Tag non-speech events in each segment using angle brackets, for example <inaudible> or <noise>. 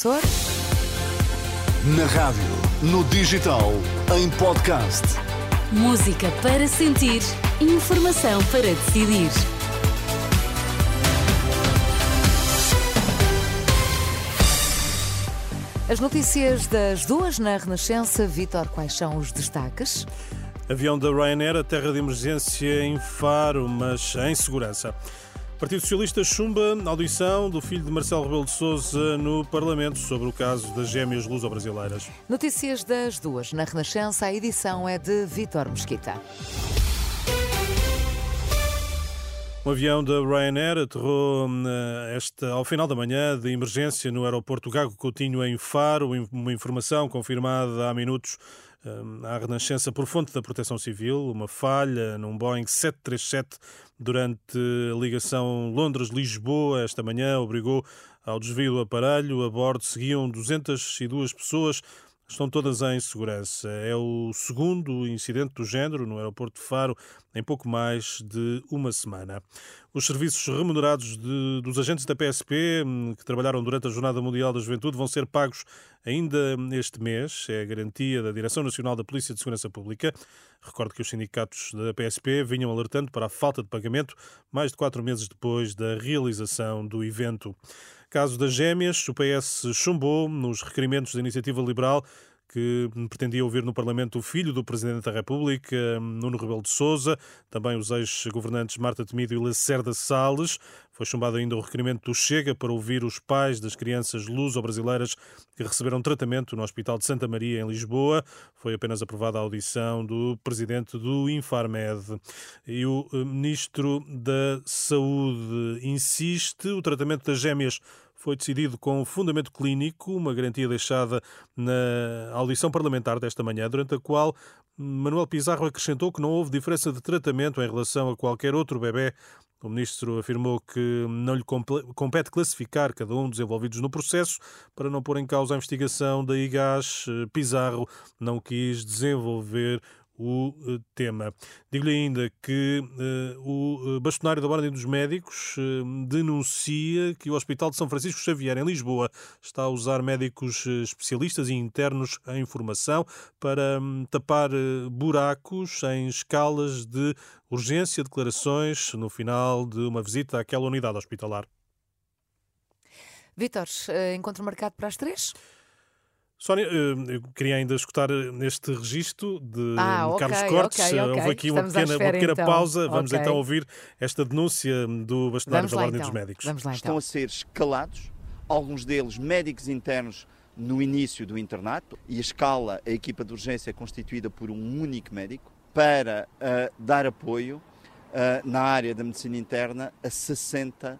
Açores. Na rádio, no digital, em podcast. Música para sentir, informação para decidir. As notícias das duas na Renascença. Vitor, quais são os destaques? Avião da Ryanair a terra de emergência em Faro, mas em segurança. Partido Socialista chumba a audição do filho de Marcelo Rebelo de Sousa no Parlamento sobre o caso das gêmeas luso-brasileiras. Notícias das duas na Renascença. A edição é de Vitor Mesquita. Um avião da Ryanair aterrou esta, ao final da manhã de emergência no aeroporto Gago Coutinho em Faro, uma informação confirmada há minutos à Renascença por fonte da Proteção Civil, uma falha num Boeing 737 durante a ligação Londres-Lisboa. Esta manhã obrigou ao desvio do aparelho. A bordo seguiam 202 pessoas estão todas em segurança. É o segundo incidente do género no aeroporto de Faro em pouco mais de uma semana. Os serviços remunerados de, dos agentes da PSP hum, que trabalharam durante a Jornada Mundial da Juventude vão ser pagos ainda este mês. É a garantia da Direção Nacional da Polícia de Segurança Pública. Recordo que os sindicatos da PSP vinham alertando para a falta de pagamento mais de quatro meses depois da realização do evento. Caso das gêmeas, o PS chumbou nos requerimentos da Iniciativa Liberal que pretendia ouvir no Parlamento o filho do Presidente da República, Nuno Rebelo de Sousa, também os ex-governantes Marta Temido e Lacerda Salles. Foi chumbado ainda o requerimento do Chega para ouvir os pais das crianças luso-brasileiras que receberam tratamento no Hospital de Santa Maria, em Lisboa. Foi apenas aprovada a audição do Presidente do Infarmed. E o eh, Ministro da Saúde insiste, o tratamento das gêmeas foi decidido com fundamento clínico, uma garantia deixada na audição parlamentar desta manhã, durante a qual Manuel Pizarro acrescentou que não houve diferença de tratamento em relação a qualquer outro bebê. O ministro afirmou que não lhe compete classificar cada um dos envolvidos no processo para não pôr em causa a investigação da IGAS. Pizarro não quis desenvolver o eh, tema. Digo-lhe ainda que uh, o eh, bastonário da Ordem dos Médicos uh, denuncia que o Hospital de São Francisco Xavier, em Lisboa, está a usar médicos especialistas e internos em formação para um, tapar buracos em escalas de urgência, declarações no final de uma visita àquela unidade hospitalar. Vítor, encontro marcado para as três? Sónia, eh, eu queria ainda escutar eh, neste registro de ah, okay, Carlos Cortes. Okay, okay. Houve aqui Estamos uma pequena, espera, uma pequena então. pausa. Vamos então ouvir esta denúncia do bastonário da Ordem então. dos Médicos. Vamos lá, então. Estão a ser escalados, alguns deles médicos internos no início do internato, e a escala, a equipa de urgência é constituída por um único médico, para uh, dar apoio uh, na área da medicina interna a 60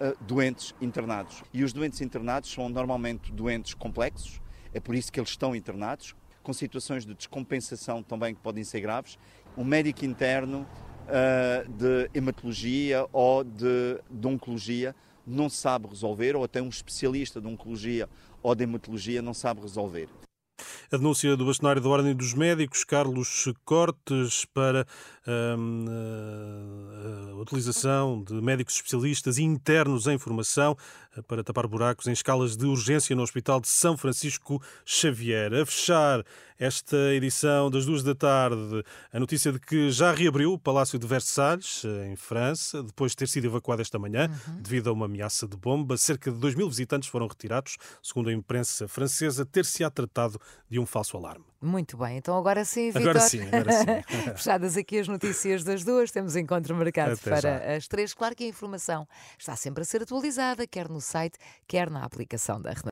uh, doentes internados. E os doentes internados são normalmente doentes complexos, é por isso que eles estão internados, com situações de descompensação também que podem ser graves. Um médico interno uh, de hematologia ou de, de oncologia não sabe resolver, ou até um especialista de oncologia ou de hematologia não sabe resolver. A denúncia do bastonário da Ordem dos Médicos, Carlos Cortes, para hum, a, a utilização de médicos especialistas internos em formação eh, para tapar buracos em escalas de urgência no Hospital de São Francisco Xavier. A fechar esta edição das duas da tarde, a notícia de que já reabriu o Palácio de Versalhes, eh, em França, depois de ter sido evacuado esta manhã uhum. devido a uma ameaça de bomba. Cerca de 2 mil visitantes foram retirados, segundo a imprensa francesa, ter-se-á tratado de um falso alarme. Muito bem, então agora sim, Vitor. Agora sim, agora sim. <laughs> Fechadas aqui as notícias das duas, temos encontro marcado Até para já. as três. Claro que a informação está sempre a ser atualizada, quer no site, quer na aplicação da Renascença.